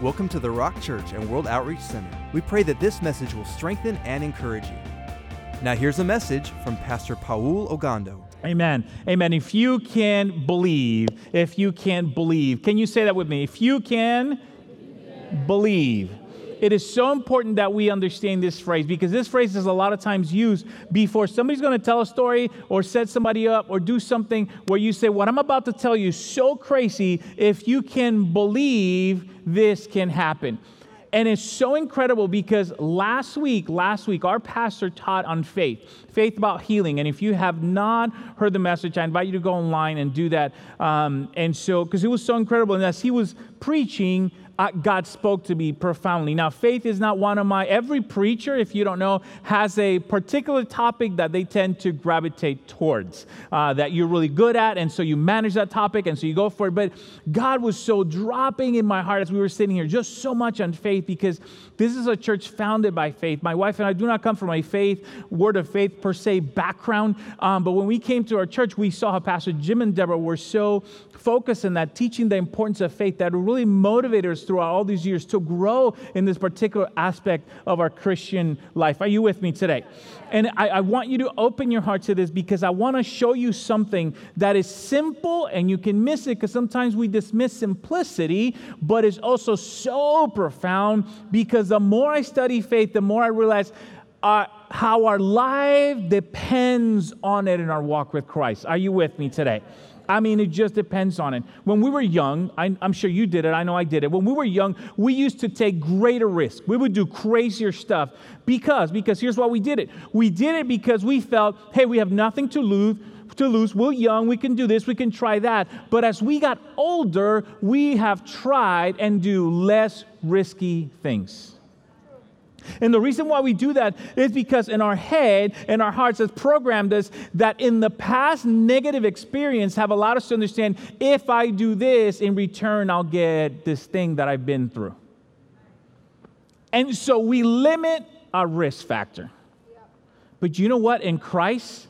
Welcome to the Rock Church and World Outreach Center. We pray that this message will strengthen and encourage you. Now, here's a message from Pastor Paul Ogando. Amen. Amen. If you can believe, if you can believe, can you say that with me? If you can believe. It is so important that we understand this phrase because this phrase is a lot of times used before somebody's going to tell a story or set somebody up or do something where you say, What I'm about to tell you is so crazy. If you can believe, this can happen. And it's so incredible because last week, last week, our pastor taught on faith, faith about healing. And if you have not heard the message, I invite you to go online and do that. Um, and so, because it was so incredible. And as he was preaching, God spoke to me profoundly. Now, faith is not one of my, every preacher, if you don't know, has a particular topic that they tend to gravitate towards, uh, that you're really good at. And so you manage that topic and so you go for it. But God was so dropping in my heart as we were sitting here, just so much on faith because this is a church founded by faith. My wife and I do not come from a faith, word of faith per se background. Um, but when we came to our church, we saw how Pastor Jim and Deborah were so focused in that, teaching the importance of faith that really motivated us throughout all these years to grow in this particular aspect of our Christian life. Are you with me today? And I, I want you to open your heart to this because I want to show you something that is simple and you can miss it because sometimes we dismiss simplicity, but it's also so profound because the more I study faith, the more I realize. Uh, how our life depends on it in our walk with Christ. Are you with me today? I mean, it just depends on it. When we were young, I, am sure you did it, I know I did it. When we were young, we used to take greater risks. We would do crazier stuff because, because here's why we did it. We did it because we felt, hey, we have nothing to lose to lose. We're young, we can do this, we can try that. But as we got older, we have tried and do less risky things. And the reason why we do that is because in our head and our hearts has programmed us that in the past negative experience have allowed us to understand if I do this in return, I'll get this thing that I've been through. And so we limit our risk factor. But you know what? In Christ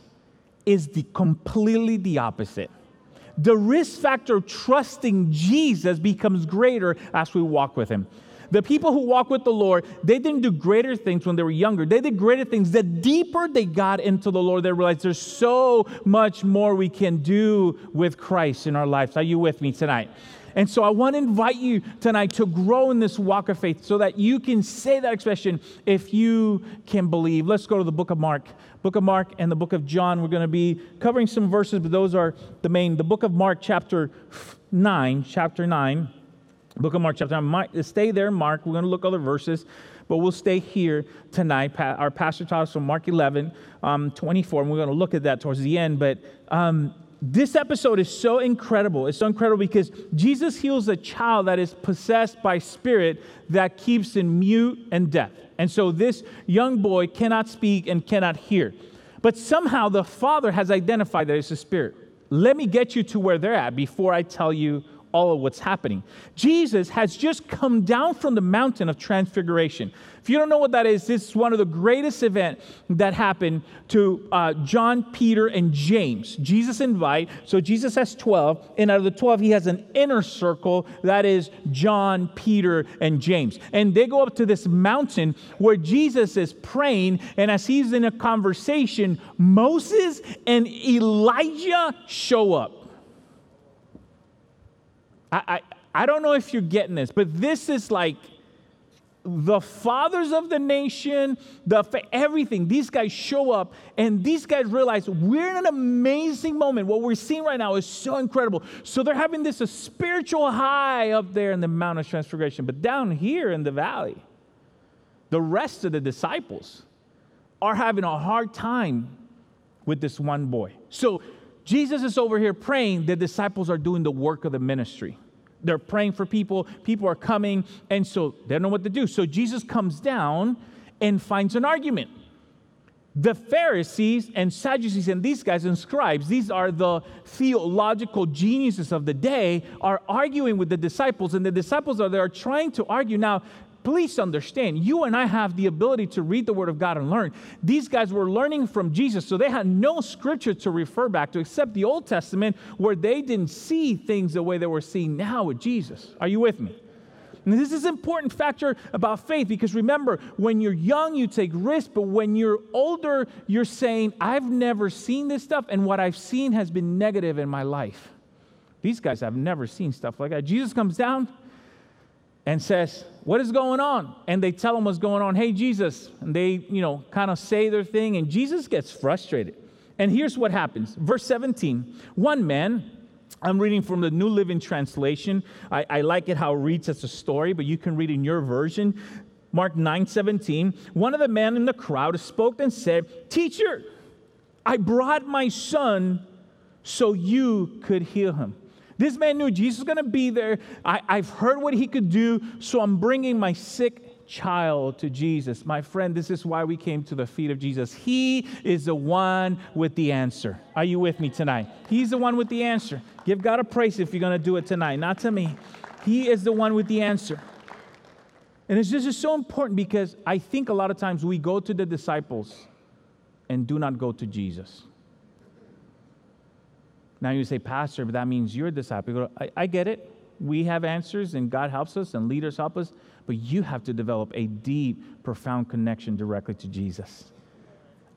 is the completely the opposite. The risk factor trusting Jesus becomes greater as we walk with him. The people who walk with the Lord, they didn't do greater things when they were younger. They did greater things. The deeper they got into the Lord, they realized there's so much more we can do with Christ in our lives. Are you with me tonight? And so I want to invite you tonight to grow in this walk of faith so that you can say that expression if you can believe. Let's go to the book of Mark. Book of Mark and the book of John. We're going to be covering some verses, but those are the main. The book of Mark, chapter 9, chapter 9. Book of Mark, chapter 9. Stay there, Mark. We're going to look other verses, but we'll stay here tonight. Our pastor taught us from Mark 11, um, 24, and we're going to look at that towards the end. But um, this episode is so incredible. It's so incredible because Jesus heals a child that is possessed by spirit that keeps him mute and deaf. And so this young boy cannot speak and cannot hear. But somehow the father has identified that it's a spirit. Let me get you to where they're at before I tell you all of what's happening. Jesus has just come down from the mountain of transfiguration. If you don't know what that is, this is one of the greatest events that happened to uh, John, Peter, and James. Jesus invite, so Jesus has 12, and out of the 12, he has an inner circle that is John, Peter, and James. And they go up to this mountain where Jesus is praying, and as he's in a conversation, Moses and Elijah show up. I, I, I don't know if you're getting this, but this is like the fathers of the nation, the everything. These guys show up, and these guys realize we're in an amazing moment. What we're seeing right now is so incredible. So they're having this a spiritual high up there in the Mount of Transfiguration, but down here in the valley, the rest of the disciples are having a hard time with this one boy. So Jesus is over here praying, the disciples are doing the work of the ministry. They're praying for people, people are coming, and so they don't know what to do. So Jesus comes down and finds an argument. The Pharisees and Sadducees and these guys and scribes, these are the theological geniuses of the day, are arguing with the disciples, and the disciples are there trying to argue. Now, please understand, you and I have the ability to read the Word of God and learn. These guys were learning from Jesus, so they had no scripture to refer back to except the Old Testament, where they didn't see things the way they were seeing now with Jesus. Are you with me? And this is an important factor about faith because remember, when you're young, you take risks, but when you're older, you're saying, I've never seen this stuff, and what I've seen has been negative in my life. These guys have never seen stuff like that. Jesus comes down and says, What is going on? And they tell him what's going on. Hey, Jesus. And they, you know, kind of say their thing, and Jesus gets frustrated. And here's what happens. Verse 17 One man, I'm reading from the New Living Translation. I, I like it how it reads as a story, but you can read in your version. Mark 9 17. One of the men in the crowd spoke and said, Teacher, I brought my son so you could heal him. This man knew Jesus was going to be there. I, I've heard what he could do, so I'm bringing my sick child to Jesus. My friend, this is why we came to the feet of Jesus. He is the one with the answer. Are you with me tonight? He's the one with the answer. Give God a praise if you're going to do it tonight, not to me. He is the one with the answer. And it's just so important because I think a lot of times we go to the disciples and do not go to Jesus. Now you say, Pastor, but that means you're disciple. I, I get it. We have answers and God helps us and leaders help us but you have to develop a deep, profound connection directly to Jesus.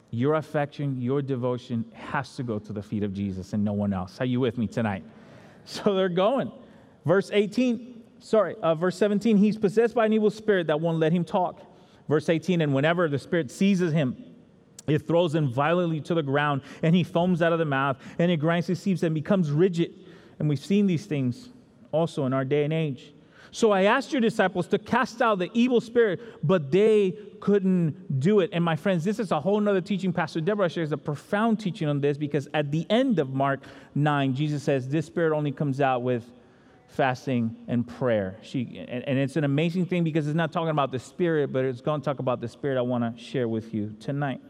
Your affection, your devotion has to go to the feet of Jesus and no one else. Are you with me tonight? So they're going. Verse 18, sorry, uh, verse 17, he's possessed by an evil spirit that won't let him talk. Verse 18, and whenever the spirit seizes him, it throws him violently to the ground, and he foams out of the mouth, and it grinds his teeth and becomes rigid. And we've seen these things also in our day and age. So I asked your disciples to cast out the evil spirit, but they couldn't do it. And my friends, this is a whole nother teaching. Pastor Deborah shares a profound teaching on this because at the end of Mark 9, Jesus says, This spirit only comes out with fasting and prayer. She, and, and it's an amazing thing because it's not talking about the spirit, but it's going to talk about the spirit I want to share with you tonight.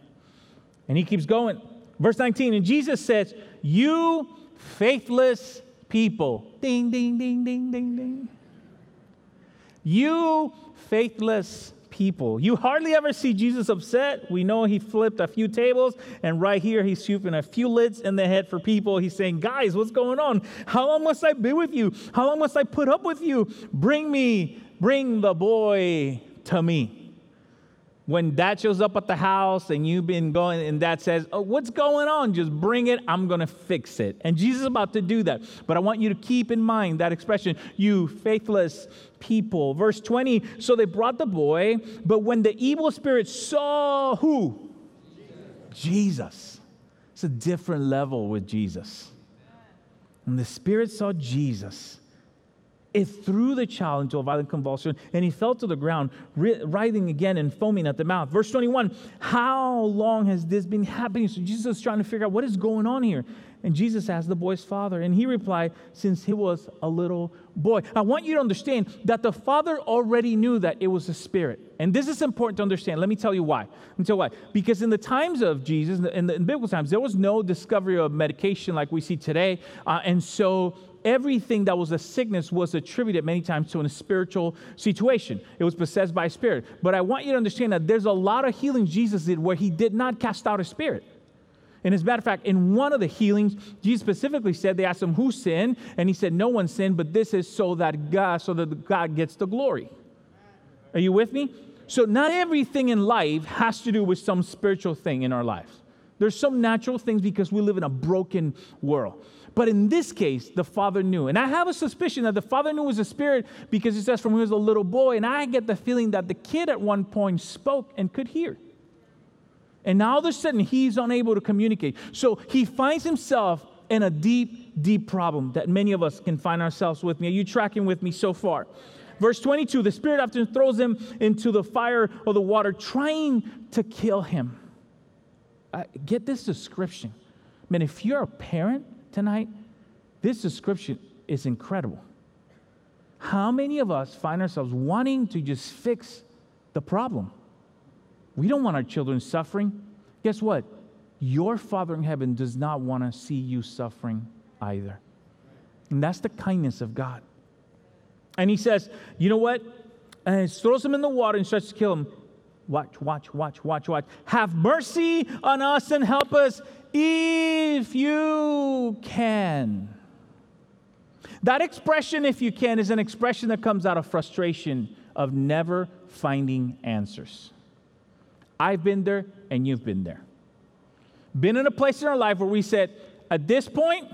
And he keeps going. Verse 19, and Jesus says, You faithless people. Ding, ding, ding, ding, ding, ding. You faithless people. You hardly ever see Jesus upset. We know he flipped a few tables, and right here he's shooting a few lids in the head for people. He's saying, Guys, what's going on? How long must I be with you? How long must I put up with you? Bring me, bring the boy to me when dad shows up at the house and you've been going and dad says oh what's going on? Just bring it. I'm going to fix it. And jesus is about to do that. But i want you to keep in mind that expression you faithless people. Verse 20 so they brought the boy but when the evil spirit saw who? Jesus, jesus. it's a different level with jesus. And the spirit saw jesus it threw the child into a violent convulsion, and he fell to the ground, writhing again and foaming at the mouth. Verse 21 How long has this been happening? So Jesus is trying to figure out what is going on here. And Jesus asked the boy's father, and he replied, Since he was a little boy. I want you to understand that the father already knew that it was a spirit. And this is important to understand. Let me tell you why. Until why? Because in the times of Jesus, in the, in the biblical times, there was no discovery of medication like we see today. Uh, and so everything that was a sickness was attributed many times to a spiritual situation. It was possessed by a spirit. But I want you to understand that there's a lot of healings Jesus did where he did not cast out a spirit. And as a matter of fact, in one of the healings, Jesus specifically said, they asked him, Who sinned? And he said, No one sinned, but this is so that God, so that God gets the glory. Are you with me? So not everything in life has to do with some spiritual thing in our lives. There's some natural things because we live in a broken world. But in this case, the father knew. And I have a suspicion that the father knew was a spirit because he says from when he was a little boy, and I get the feeling that the kid at one point spoke and could hear. And now all of a sudden, he's unable to communicate. So he finds himself in a deep, deep problem that many of us can find ourselves with me. Are you tracking with me so far? Verse 22 the Spirit often throws him into the fire or the water, trying to kill him. Uh, get this description. Man, if you're a parent tonight, this description is incredible. How many of us find ourselves wanting to just fix the problem? We don't want our children suffering. Guess what? Your Father in heaven does not want to see you suffering either. And that's the kindness of God. And he says, you know what? And he throws him in the water and starts to kill him. Watch, watch, watch, watch, watch. Have mercy on us and help us if you can. That expression, if you can, is an expression that comes out of frustration of never finding answers. I've been there and you've been there. Been in a place in our life where we said, at this point,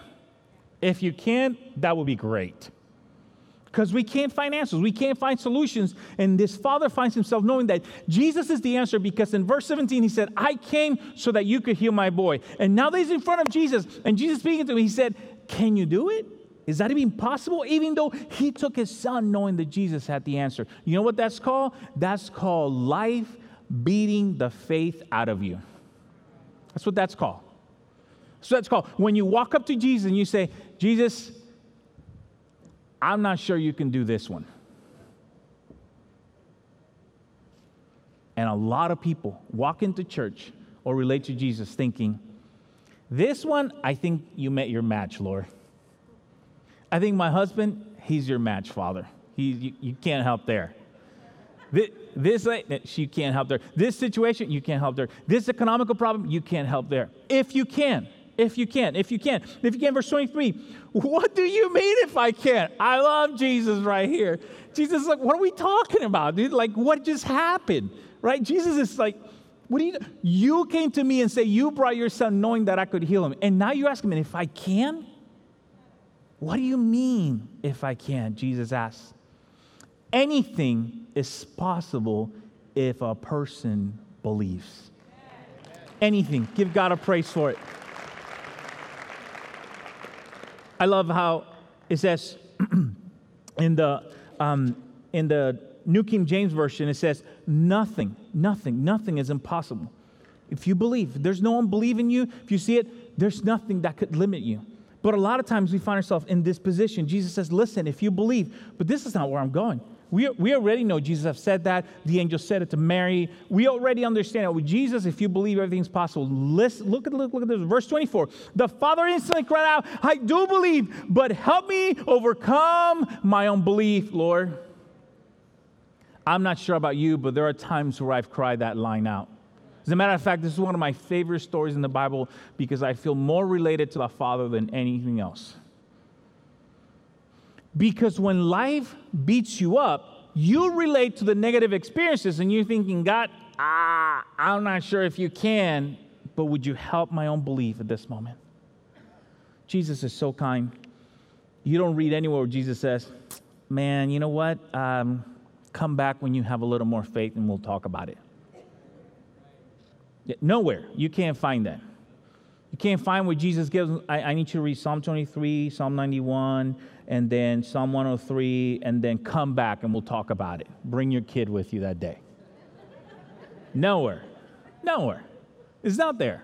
if you can, that would be great. Because we can't find answers, we can't find solutions. And this father finds himself knowing that Jesus is the answer because in verse 17 he said, I came so that you could heal my boy. And now that he's in front of Jesus, and Jesus speaking to him, he said, Can you do it? Is that even possible? Even though he took his son knowing that Jesus had the answer. You know what that's called? That's called life beating the faith out of you. That's what that's called. So that's called when you walk up to Jesus and you say, Jesus, I'm not sure you can do this one. And a lot of people walk into church or relate to Jesus thinking, this one, I think you met your match, Lord. I think my husband, he's your match, Father. He, you, you can't help there. This, this, eh, you can't help there. This situation, you can't help there. This economical problem, you can't help there. If you can, if you can, if you can, if you can, verse 23, what do you mean if I can't? I love Jesus right here. Jesus is like, what are we talking about, dude? Like, what just happened? Right? Jesus is like, what do you You came to me and say you brought your son knowing that I could heal him. And now you ask me if I can? What do you mean if I can? Jesus asks. Anything is possible if a person believes. Anything. Give God a praise for it. I love how it says in the um, in the New King James Version, it says, nothing, nothing, nothing is impossible. If you believe, there's no one believing you. If you see it, there's nothing that could limit you. But a lot of times we find ourselves in this position. Jesus says, listen, if you believe, but this is not where I'm going. We, we already know Jesus have said that. The angel said it to Mary. We already understand it. With Jesus, if you believe everything's possible, listen, look at look, look at this. Verse 24. The father instantly cried out, I do believe, but help me overcome my unbelief, Lord. I'm not sure about you, but there are times where I've cried that line out. As a matter of fact, this is one of my favorite stories in the Bible because I feel more related to the Father than anything else. Because when life beats you up, you relate to the negative experiences and you're thinking, God, ah, I'm not sure if you can, but would you help my own belief at this moment? Jesus is so kind. You don't read anywhere where Jesus says, Man, you know what? Um, come back when you have a little more faith and we'll talk about it. Nowhere. You can't find that. You can't find what Jesus gives, I, I need you to read Psalm 23, Psalm 91, and then Psalm 103, and then come back and we'll talk about it. Bring your kid with you that day. Nowhere. Nowhere. It's not there.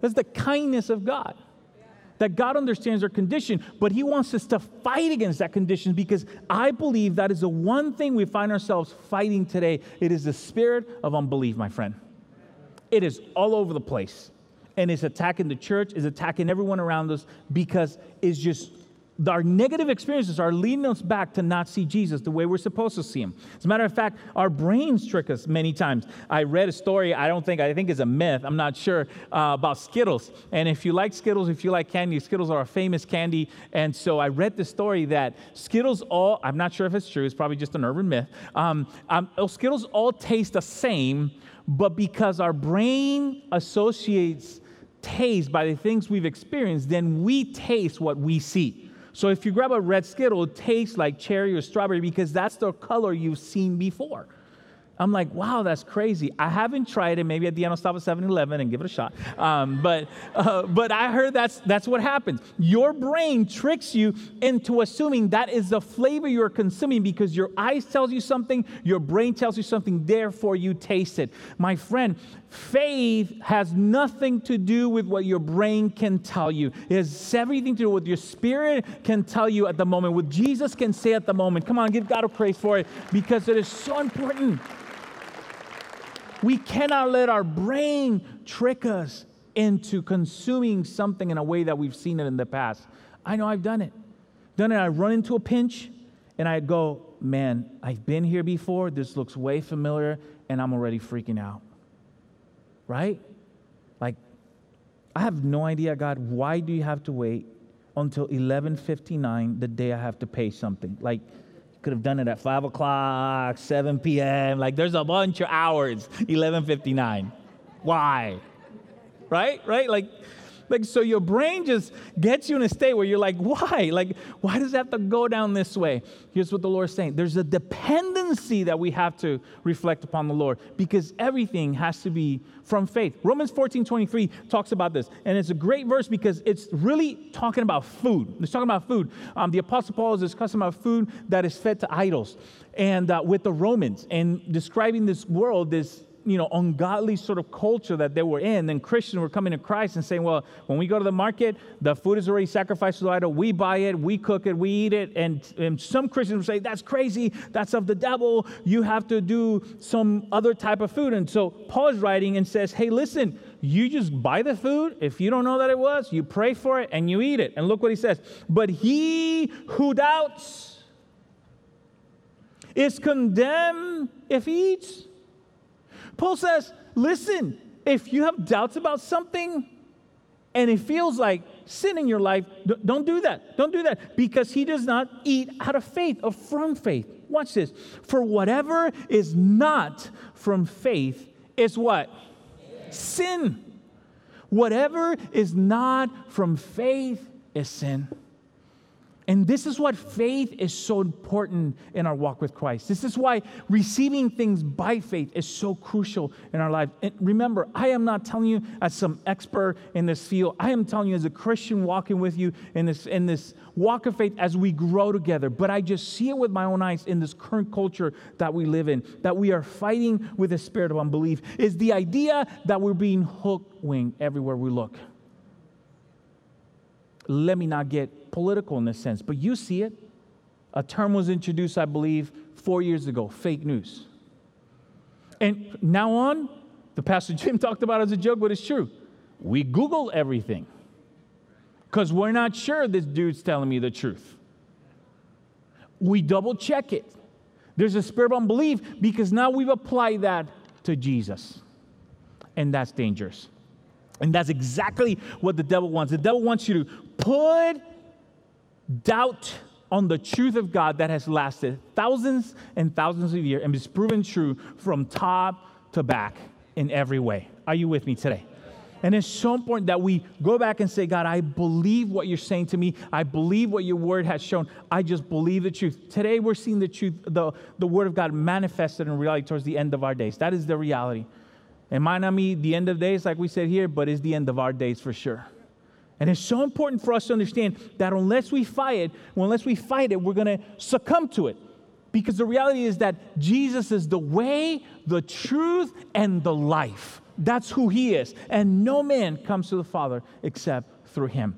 That's the kindness of God. That God understands our condition, but He wants us to fight against that condition because I believe that is the one thing we find ourselves fighting today. It is the spirit of unbelief, my friend. It is all over the place. And it's attacking the church, is attacking everyone around us because it's just our negative experiences are leading us back to not see Jesus the way we're supposed to see him. As a matter of fact, our brains trick us many times. I read a story, I don't think, I think it's a myth, I'm not sure, uh, about Skittles. And if you like Skittles, if you like candy, Skittles are a famous candy. And so I read the story that Skittles all, I'm not sure if it's true, it's probably just an urban myth. Um, um, Skittles all taste the same, but because our brain associates taste by the things we've experienced, then we taste what we see. So if you grab a red Skittle, it tastes like cherry or strawberry because that's the color you've seen before. I'm like, wow, that's crazy. I haven't tried it. Maybe at the end I'll stop at 7-Eleven and give it a shot. Um, but, uh, but I heard that's, that's what happens. Your brain tricks you into assuming that is the flavor you're consuming because your eyes tells you something, your brain tells you something, therefore you taste it. My friend, faith has nothing to do with what your brain can tell you. It has everything to do with what your spirit can tell you at the moment, what Jesus can say at the moment. Come on, give God a praise for it because it is so important. We cannot let our brain trick us into consuming something in a way that we've seen it in the past. I know I've done it. Done it. I run into a pinch and I go, man, I've been here before. This looks way familiar, and I'm already freaking out. Right? Like, I have no idea, God, why do you have to wait? until 11:59 the day I have to pay something. Like could have done it at 5 o'clock, 7 p.m. Like there's a bunch of hours, 11:59. Why? Right? Right? Like like, so your brain just gets you in a state where you're like, why? Like, why does it have to go down this way? Here's what the Lord's saying there's a dependency that we have to reflect upon the Lord because everything has to be from faith. Romans 14 23 talks about this. And it's a great verse because it's really talking about food. It's talking about food. Um, the Apostle Paul is discussing about food that is fed to idols and uh, with the Romans and describing this world, this you know, ungodly sort of culture that they were in, then Christians were coming to Christ and saying, well, when we go to the market, the food is already sacrificed to the idol. We buy it, we cook it, we eat it. And, and some Christians would say, that's crazy, that's of the devil. You have to do some other type of food. And so Paul is writing and says, hey, listen, you just buy the food. If you don't know that it was, you pray for it and you eat it. And look what he says. But he who doubts is condemned if he eats. Paul says, listen, if you have doubts about something and it feels like sin in your life, don't do that. Don't do that because he does not eat out of faith or from faith. Watch this. For whatever is not from faith is what? Sin. Whatever is not from faith is sin. And this is what faith is so important in our walk with Christ. This is why receiving things by faith is so crucial in our life. And remember, I am not telling you as some expert in this field. I am telling you as a Christian walking with you in this, in this walk of faith as we grow together. But I just see it with my own eyes in this current culture that we live in, that we are fighting with a spirit of unbelief, is the idea that we're being hook winged everywhere we look. Let me not get political in this sense, but you see it. A term was introduced, I believe, four years ago fake news. And now on, the Pastor Jim talked about as a joke, but it's true. We Google everything because we're not sure this dude's telling me the truth. We double check it. There's a spirit of unbelief because now we've applied that to Jesus. And that's dangerous. And that's exactly what the devil wants. The devil wants you to put doubt on the truth of God that has lasted thousands and thousands of years and is proven true from top to back in every way. Are you with me today? And it's so important that we go back and say, God, I believe what you're saying to me. I believe what your word has shown. I just believe the truth. Today we're seeing the truth, the, the word of God manifested in reality towards the end of our days. That is the reality. It might not be the end of days, like we said here, but it's the end of our days for sure. And it's so important for us to understand that unless we fight it, unless we fight it, we're going to succumb to it. Because the reality is that Jesus is the way, the truth, and the life. That's who he is. And no man comes to the Father except through him.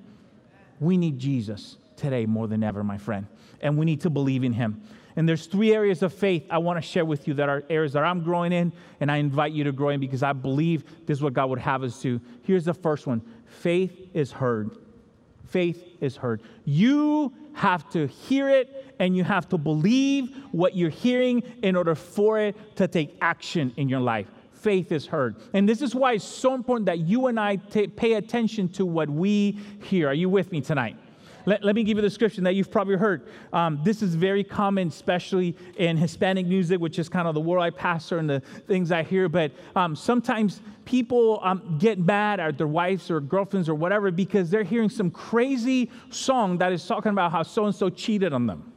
We need Jesus today more than ever, my friend. And we need to believe in him. And there's three areas of faith I want to share with you that are areas that I'm growing in, and I invite you to grow in because I believe this is what God would have us do. Here's the first one faith is heard. Faith is heard. You have to hear it and you have to believe what you're hearing in order for it to take action in your life. Faith is heard. And this is why it's so important that you and I t- pay attention to what we hear. Are you with me tonight? Let, let me give you the description that you've probably heard. Um, this is very common, especially in Hispanic music, which is kind of the world I pastor and the things I hear. But um, sometimes people um, get mad at their wives or girlfriends or whatever because they're hearing some crazy song that is talking about how so and so cheated on them.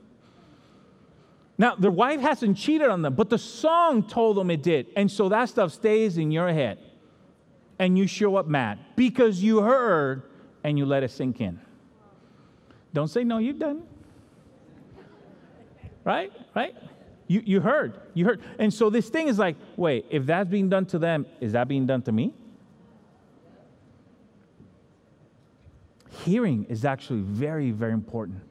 Now, their wife hasn't cheated on them, but the song told them it did. And so that stuff stays in your head. And you show up mad because you heard and you let it sink in. Don't say, no, you've done. Right? Right? You, you heard. You heard. And so this thing is like, wait, if that's being done to them, is that being done to me? Hearing is actually very, very important.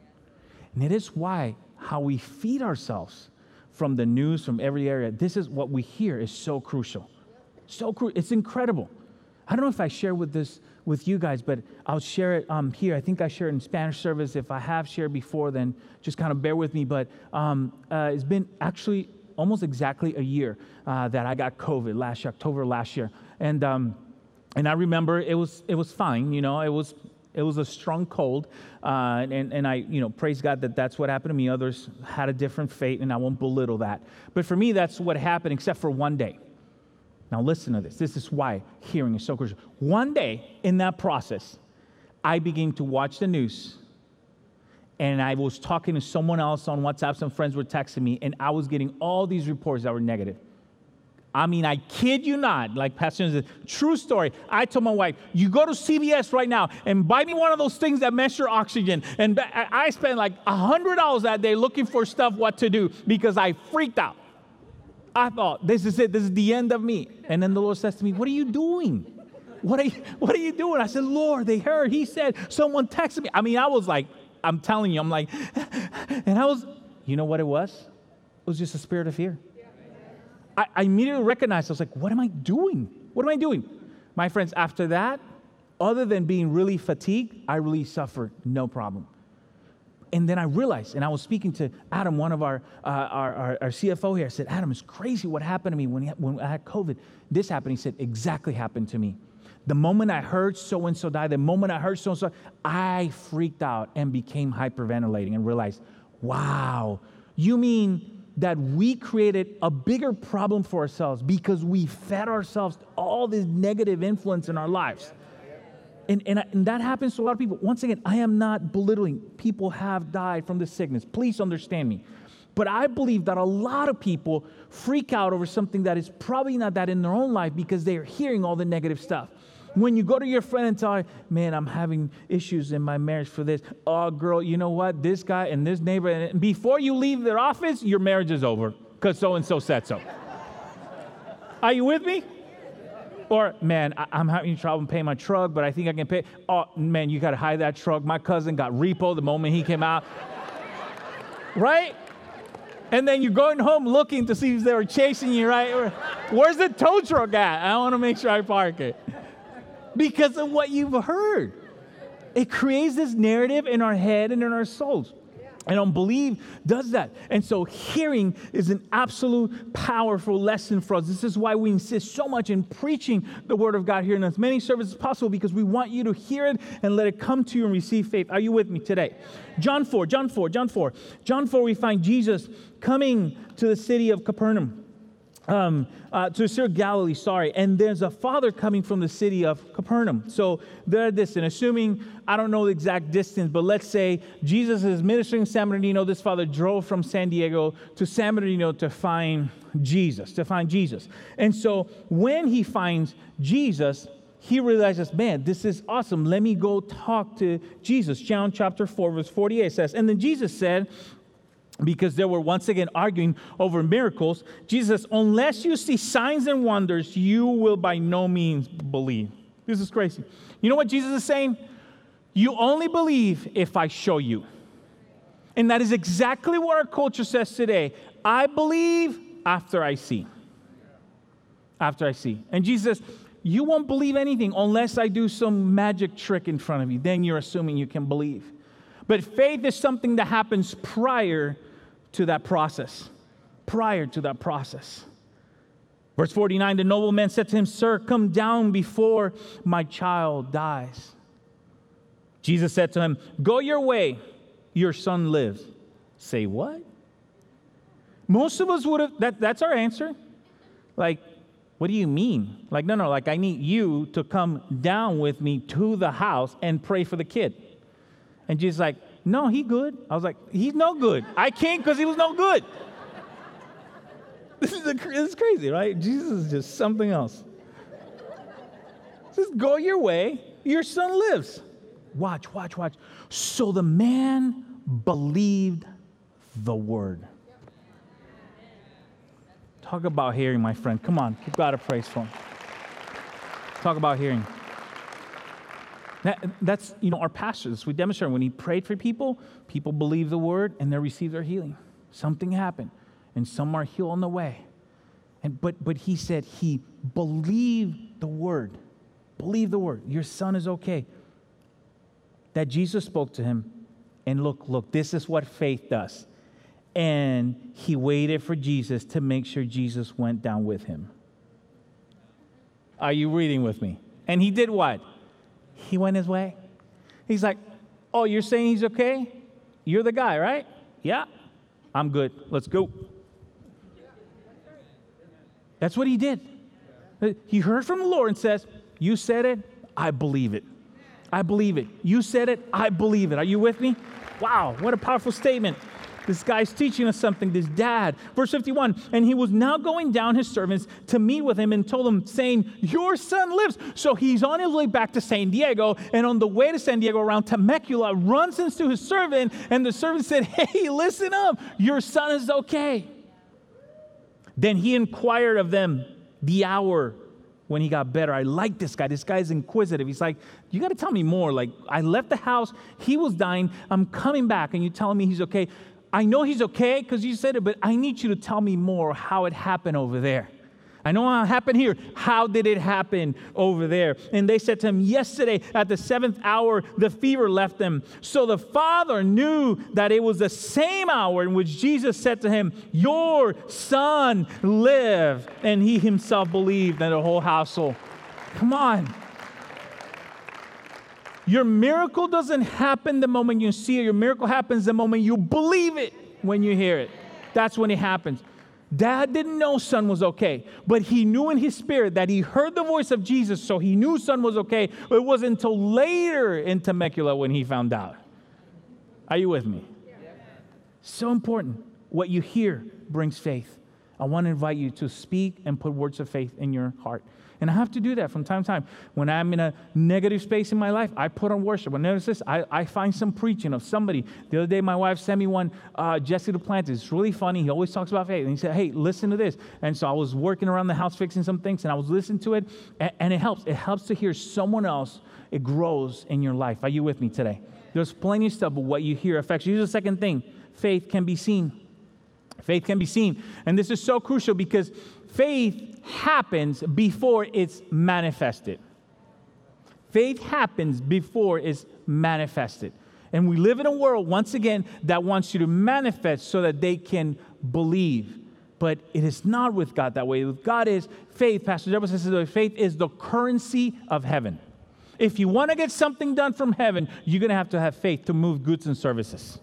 And it is why how we feed ourselves from the news, from every area, this is what we hear is so crucial. So crucial. It's incredible. I don't know if I share with this with you guys, but I'll share it um, here. I think I shared in Spanish service. If I have shared before, then just kind of bear with me. But um, uh, it's been actually almost exactly a year uh, that I got COVID last year, October last year, and um, and I remember it was it was fine. You know, it was It was a strong cold. Uh, and, and I, you know, praise God that that's what happened to me. Others had a different fate, and I won't belittle that. But for me, that's what happened, except for one day. Now, listen to this. This is why hearing is so crucial. One day in that process, I began to watch the news and I was talking to someone else on WhatsApp. Some friends were texting me, and I was getting all these reports that were negative. I mean, I kid you not, like Pastor said, true story. I told my wife, you go to CVS right now and buy me one of those things that measure oxygen. And I spent like $100 that day looking for stuff what to do because I freaked out. I thought, this is it, this is the end of me. And then the Lord says to me, What are you doing? What are you, what are you doing? I said, Lord, they heard. He said, someone texted me. I mean, I was like, I'm telling you, I'm like, and I was, you know what it was? It was just a spirit of fear. I, I immediately recognized, I was like, what am I doing? What am I doing? My friends, after that, other than being really fatigued, I really suffered no problem and then I realized, and I was speaking to Adam, one of our, uh, our, our, our, CFO here. I said, Adam, it's crazy what happened to me when, he, when I had COVID. This happened. He said, exactly happened to me. The moment I heard so and so die, the moment I heard so and so, I freaked out and became hyperventilating and realized, wow, you mean that we created a bigger problem for ourselves because we fed ourselves all this negative influence in our lives and, and, and, that happens to a lot of people. Once again, I am not belittling. People have died from this sickness. Please understand me. But I believe that a lot of people freak out over something that is probably not that in their own life because they are hearing all the negative stuff. When you go to your friend and tell her, man, I'm having issues in my marriage for this. Oh, girl, you know what? This guy and this neighbor. And before you leave their office, your marriage is over because so and so said so. Are you with me? Or, man, I, am having trouble paying my truck, but I think I can pay. Oh, man, you got to hide that truck. My cousin got repo the moment he came out. right? And then you're going home looking to see if they were chasing you, right? Where's the tow truck at? I want to make sure I park it. Because of what you've heard. It creates this narrative in our head and in our souls. And unbelief does that. And so hearing is an absolute powerful lesson for us. This is why we insist so much in preaching the word of God here in as many services as possible because we want you to hear it and let it come to you and receive faith. Are you with me today? John 4, John 4, John 4. John 4, we find Jesus coming to the city of Capernaum um, uh, to Sir Galilee, sorry, and there's a father coming from the city of Capernaum. So they're distant, assuming, I don't know the exact distance, but let's say Jesus is ministering in San Bernardino. This father drove from San Diego to San Bernardino to find Jesus, to find Jesus. And so when he finds Jesus, he realizes, man, this is awesome. Let me go talk to Jesus. John chapter 4, verse 48 says, And then Jesus said, because they were once again arguing over miracles. Jesus, unless you see signs and wonders, you will by no means believe. This is crazy. You know what Jesus is saying? You only believe if I show you. And that is exactly what our culture says today. I believe after I see. After I see. And Jesus you won't believe anything unless I do some magic trick in front of you. Then you're assuming you can believe. But faith is something that happens prior to that process. Prior to that process. Verse 49 the nobleman said to him, Sir, come down before my child dies. Jesus said to him, Go your way, your son lives. Say what? Most of us would have, that, that's our answer. Like, what do you mean? Like, no, no, like, I need you to come down with me to the house and pray for the kid. And Jesus, like, no, he good. I was like, he's no good. I can't because he was no good. This is, a, this is crazy, right? Jesus is just something else. Just go your way. Your son lives. Watch, watch, watch. So the man believed the word. Talk about hearing, my friend. Come on, give God a praise for him. Talk about hearing. That, that's, you know, our pastors. We demonstrate when he prayed for people, people believe the word and they receive their healing. Something happened, and some are healed on the way. And, but, but he said he believed the word. Believe the word. Your son is okay. That Jesus spoke to him, and look, look, this is what faith does. And he waited for Jesus to make sure Jesus went down with him. Are you reading with me? And he did what? He went his way. He's like, Oh, you're saying he's okay? You're the guy, right? Yeah, I'm good. Let's go. That's what he did. He heard from the Lord and says, You said it, I believe it. I believe it. You said it, I believe it. Are you with me? Wow, what a powerful statement. This guy's teaching us something, this dad. Verse 51 And he was now going down his servants to meet with him and told him, saying, Your son lives. So he's on his way back to San Diego. And on the way to San Diego, around Temecula, runs into his servant. And the servant said, Hey, listen up. Your son is okay. Then he inquired of them the hour when he got better. I like this guy. This guy's inquisitive. He's like, You got to tell me more. Like, I left the house, he was dying, I'm coming back, and you telling me he's okay. I know he's okay because you said it, but I need you to tell me more how it happened over there. I know how it happened here. How did it happen over there? And they said to him, Yesterday at the seventh hour, the fever left them. So the father knew that it was the same hour in which Jesus said to him, Your son lived. And he himself believed, and the whole household. Come on. Your miracle doesn't happen the moment you see it. Your miracle happens the moment you believe it when you hear it. That's when it happens. Dad didn't know son was okay, but he knew in his spirit that he heard the voice of Jesus, so he knew son was okay. But it wasn't until later in Temecula when he found out. Are you with me? So important. What you hear brings faith. I want to invite you to speak and put words of faith in your heart. And I have to do that from time to time. When I'm in a negative space in my life, I put on worship. When notice this, I, I find some preaching of somebody. The other day, my wife sent me one, uh, Jesse Duplantis. It's really funny. He always talks about faith. And he said, hey, listen to this. And so I was working around the house fixing some things, and I was listening to it, and, and it helps. It helps to hear someone else. It grows in your life. Are you with me today? There's plenty of stuff, but what you hear affects you. Here's the second thing faith can be seen. Faith can be seen. And this is so crucial because faith happens before it's manifested. Faith happens before it's manifested. And we live in a world, once again, that wants you to manifest so that they can believe. But it is not with God that way. With God is faith. Pastor Deborah says faith is the currency of heaven. If you want to get something done from heaven, you're going to have to have faith to move goods and services.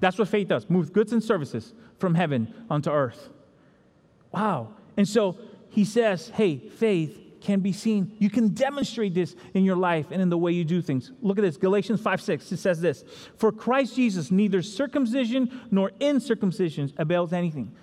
That's what faith does move goods and services from heaven onto earth. Wow. And so he says, hey, faith can be seen. You can demonstrate this in your life and in the way you do things. Look at this Galatians 5 6. It says this For Christ Jesus, neither circumcision nor incircumcision avails anything.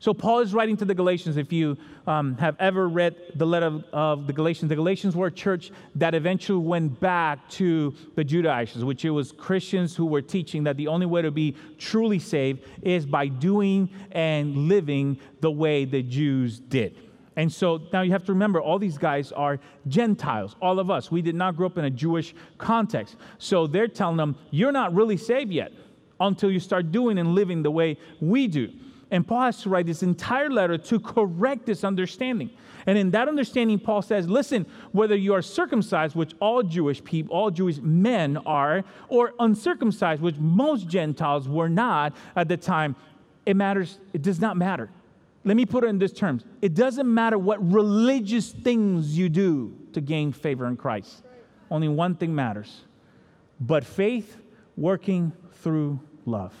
So, Paul is writing to the Galatians. If you um, have ever read the letter of, of, the Galatians, the Galatians were a church that eventually went back to the Judaizers, which it was Christians who were teaching that the only way to be truly saved is by doing and living the way the Jews did. And so now you have to remember all these guys are Gentiles, all of us. We did not grow up in a Jewish context. So they're telling them, you're not really saved yet until you start doing and living the way we do. And Paul has to write this entire letter to correct this understanding. And in that understanding, Paul says, listen, whether you are circumcised, which all Jewish people, all Jewish men are, or uncircumcised, which most Gentiles were not at the time, it matters, it does not matter. Let me put it in this terms. It doesn't matter what religious things you do to gain favor in Christ. Only one thing matters. But faith working through love.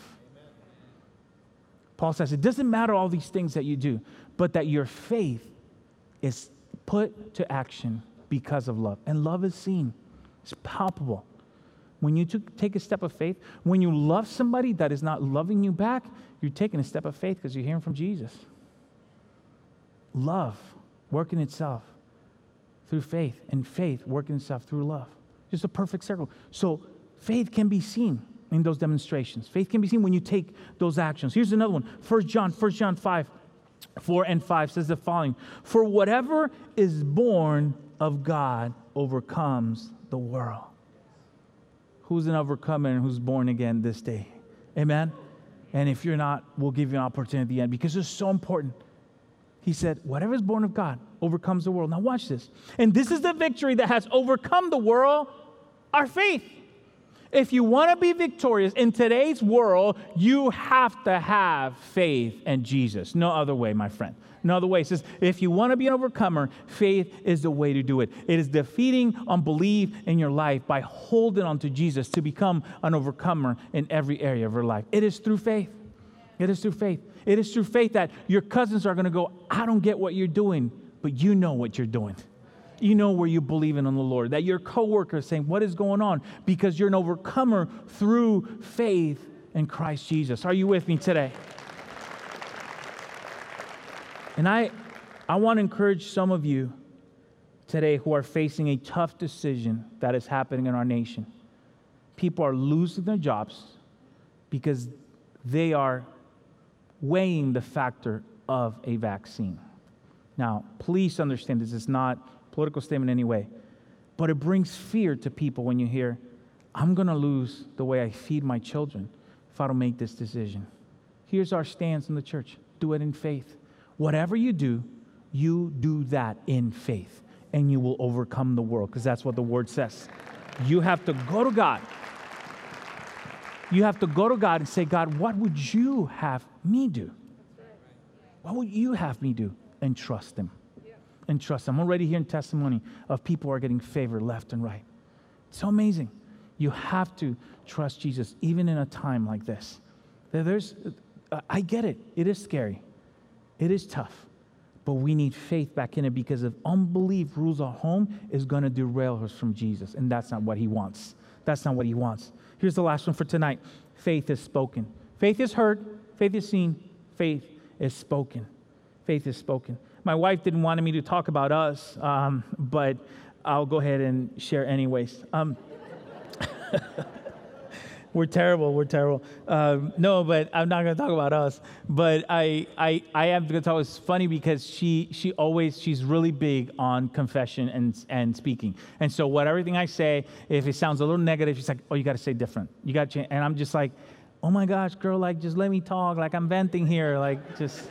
Paul says it doesn't matter all these things that you do, but that your faith is put to action because of love. And love is seen, it's palpable. When you take a step of faith, when you love somebody that is not loving you back, you're taking a step of faith because you're hearing from Jesus. Love working itself through faith, and faith working itself through love. Just a perfect circle. So faith can be seen in those demonstrations. Faith can be seen when you take those actions. Here's another one. 1 John, 1 John 5, 4 and 5 says the following For whatever is born of God overcomes the world. Who's an overcomer and who's born again this day? Amen? And if you're not, we'll give you an opportunity at the end because it's so important. He said, Whatever is born of God overcomes the world. Now, watch this. And this is the victory that has overcome the world our faith. If you want to be victorious in today's world, you have to have faith in Jesus. No other way, my friend. No other way. It says, if you want to be an overcomer, faith is the way to do it. It is defeating unbelief in your life by holding on to Jesus to become an overcomer in every area of your life. It is through faith. It is through faith. It is through faith that your cousins are going to go, I don't get what you're doing, but you know what you're doing you know where you believe in on the Lord. That your coworker is saying, What is going on? Because you're an overcomer through faith in Christ Jesus. Are you with me today? And I, I want to encourage some of you today who are facing a tough decision that is happening in our nation. People are losing their jobs because they are weighing the factor of a vaccine. Now, please understand this is not political statement anyway. But it brings fear to people when you hear, I'm going to lose the way I feed my children if I don't make this decision. Here's our stance in the church do it in faith. Whatever you do, you do that in faith, and you will overcome the world, because that's what the word says. You have to go to God. You have to go to God and say, God, what would you have me do? What would you have me do? And trust Him and trust. I'm already hearing testimony of people are getting favor left and right. It's so amazing. You have to trust Jesus, even in a time like this. There's, I get it. It is scary. It is tough. But we need faith back in it because if unbelief rules our home, is going to derail us from Jesus. And that's not what he wants. That's not what he wants. Here's the last one for tonight faith is spoken. Faith is heard, faith is seen, faith is spoken. Faith is spoken my wife didn't want me to talk about us, um, but I'll go ahead and share anyways. Um, we're terrible. We're terrible. Um, no, but I'm not going to talk about us. But I, I, I am going to talk. It's funny because she, she always, she's really big on confession and, and speaking. And so, what everything I say, if it sounds a little negative, she's like, "Oh, you got to say different. You got to change." And I'm just like, "Oh my gosh, girl, like just let me talk. Like I'm venting here. Like just."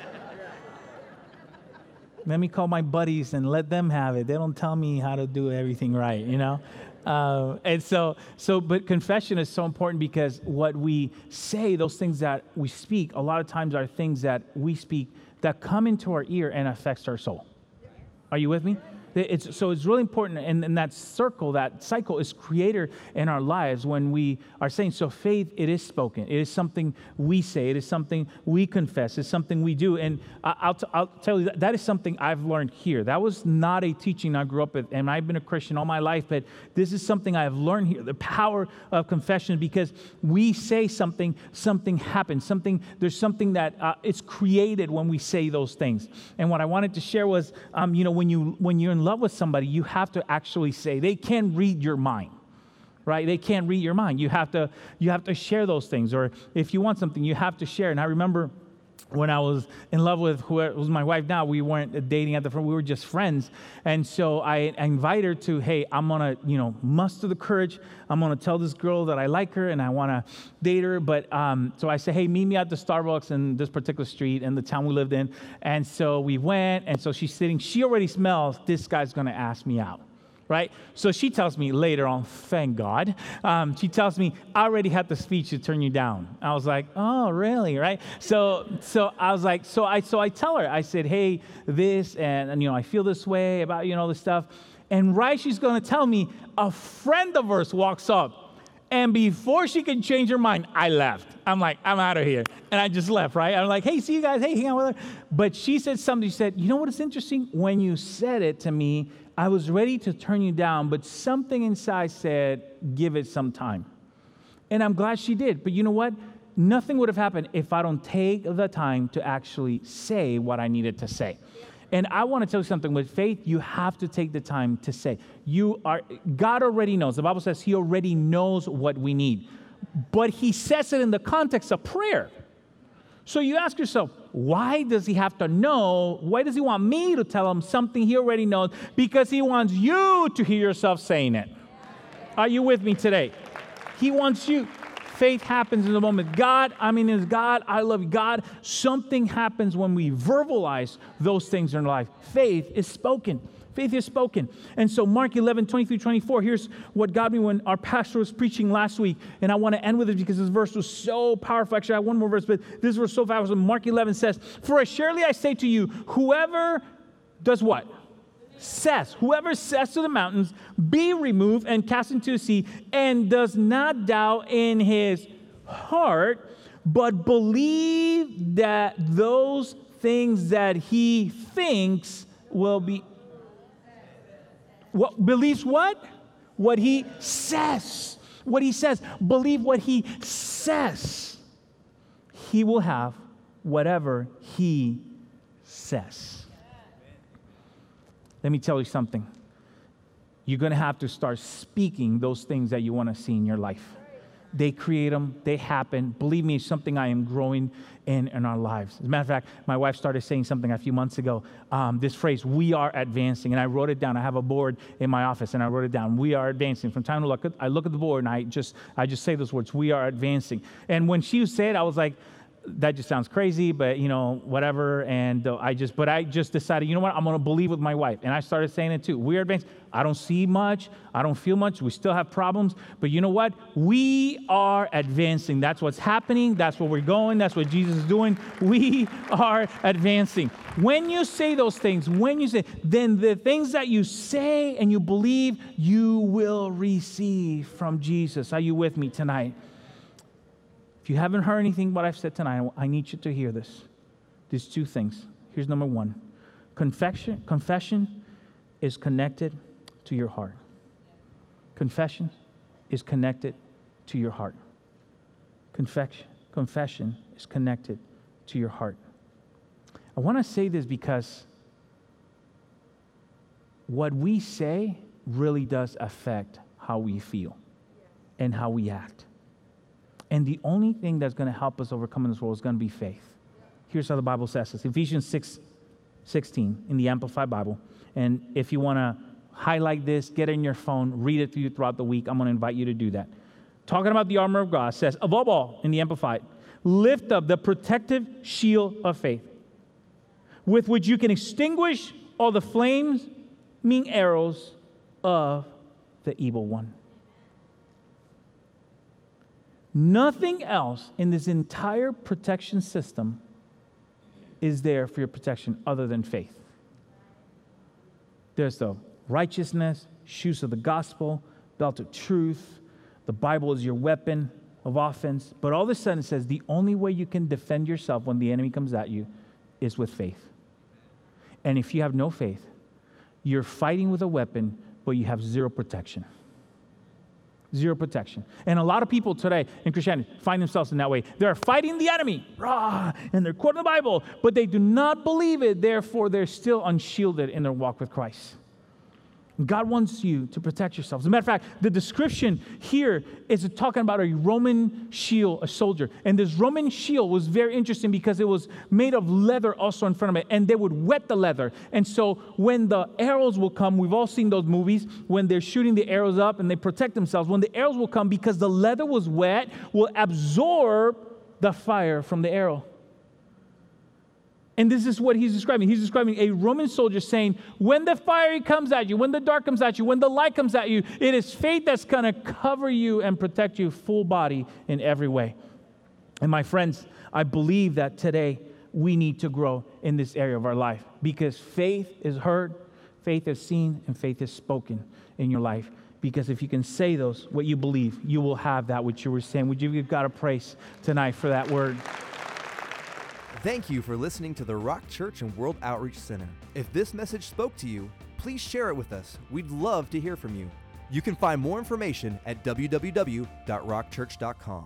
Let me call my buddies and let them have it. They don't tell me how to do everything right, you know? Uh, and so, so, but confession is so important because what we say, those things that we speak, a lot of times are things that we speak that come into our ear and affects our soul. Are you with me? It's, so it's really important, and, and that circle, that cycle is created in our lives when we are saying, so faith, it is spoken. It is something we say. It is something we confess. It's something we do. And I, will t- I'll tell you, that, that is something I've learned here. That was not a teaching I grew up with, and I've been a Christian all my life, but this is something I've learned here, the power of confession, because we say something, something happens. Something, there's something that uh, it's created when we say those things. And what I wanted to share was, um, you know, when, you, when you're in love with somebody, you have to actually say, they can read your mind right? They can't read your mind. You have to you have to share those things. Or if you want something you have to share. And i remember when I was in love with who was my wife now, we weren't dating at the front, we were just friends. And so I invited her to, hey, I'm gonna, you know, muster the courage. I'm gonna tell this girl that I like her and I wanna date her. But um, so I said, hey, meet me at the Starbucks in this particular street in the town we lived in. And so we went, and so she's sitting, she already smells, this guy's gonna ask me out right? So she tells me later on, thank God. Um, she tells me, I already had the speech to turn you down. I was like, oh, really, right? So, so I was like, so I, so I tell her, I said, hey, this, and, and you know, I feel this way about, you know, this stuff. And right, she's going to tell me, a friend of hers walks up. And before she could change her mind, I left. I'm like, I'm out of here. And I just left, right? I'm like, hey, see you guys. Hey, hang out with her. But she said something. She said, you know what is interesting? When you said it to me, I was ready to turn you down, but something inside said, give it some time. And I'm glad she did. But you know what? Nothing would have happened if I don't take the time to actually say what I needed to say. And I want to tell you something with faith, you have to take the time to say. You are God already knows. The Bible says he already knows what we need. But he says it in the context of prayer. So you ask yourself, why does he have to know? Why does he want me to tell him something he already knows? Because he wants you to hear yourself saying it. Are you with me today? He wants you. Faith happens in the moment. God, I mean, is God, I love. God, something happens when we verbalize those things in life. Faith is spoken. Faith is spoken. And so, Mark 11, 23, 24, here's what got me when our pastor was preaching last week. And I want to end with it because this verse was so powerful. Actually, I have one more verse, but this verse was so powerful. Mark 11 says, For surely I say to you, whoever does what? Says, whoever says to the mountains, be removed and cast into the sea, and does not doubt in his heart, but believe that those things that he thinks will be what believes what? What he says. What he says. Believe what he says. He will have whatever he says. Let me tell you something. You're going to have to start speaking those things that you want to see in your life. They create them, they happen. Believe me, it's something I am growing in in our lives. As a matter of fact, my wife started saying something a few months ago. Um, this phrase, "We are advancing," and I wrote it down. I have a board in my office, and I wrote it down. We are advancing. From time to look, I look at the board, and I just I just say those words. We are advancing. And when she said, I was like that just sounds crazy, but you know, whatever. And uh, I just, but I just decided, you know what, I'm gonna believe with my wife. And I started saying it too. We're advanced. I don't see much, I don't feel much, we still have problems. But you know what? We are advancing. That's what's happening, that's where we're going, that's what Jesus is doing. We are advancing. When you say those things, when you say, then the things that you say and you believe, you will receive from Jesus. Are you with me tonight? If you haven't heard anything what I've said tonight, I need you to hear this. These two things. Here's number one confession, confession is connected to your heart. Confession is connected to your heart. Confession, confession is connected to your heart. I want to say this because what we say really does affect how we feel and how we act. And the only thing that's going to help us overcome in this world is going to be faith. Here's how the Bible says this Ephesians 6 16 in the Amplified Bible. And if you want to highlight this, get in your phone, read it through throughout the week, I'm going to invite you to do that. Talking about the armor of God says, above all, in the Amplified, lift up the protective shield of faith with which you can extinguish all the flames, mean arrows of the evil one. Nothing else in this entire protection system is there for your protection other than faith. There's the righteousness, shoes of the gospel, belt of truth. The Bible is your weapon of offense. But all of a sudden it says the only way you can defend yourself when the enemy comes at you is with faith. And if you have no faith, you're fighting with a weapon, but you have zero protection. Zero protection. And a lot of people today in Christianity find themselves in that way. They're fighting the enemy, rah, and they're quoting the Bible, but they do not believe it. Therefore, they're still unshielded in their walk with Christ. God wants you to protect yourself. As a matter of fact, the description here is talking about a Roman shield, a soldier. And this Roman shield was very interesting because it was made of leather also in front of it, and they would wet the leather. And so when the arrows will come, we've all seen those movies when they're shooting the arrows up and they protect themselves. When the arrows will come, because the leather was wet, will absorb the fire from the arrow. And this is what he's describing. He's describing a Roman soldier saying, when the fire comes at you, when the dark comes at you, when the light comes at you, it is faith that's going to cover you and protect you full body in every way. And my friends, I believe that today we need to grow in this area of our life because faith is heard, faith is seen, and faith is spoken in your life. Because if you can say those, what you believe, you will have that which you were saying. Would you give God a praise tonight for that word? Thank you for listening to the Rock Church and World Outreach Center. If this message spoke to you, please share it with us. We'd love to hear from you. You can find more information at www.rockchurch.com.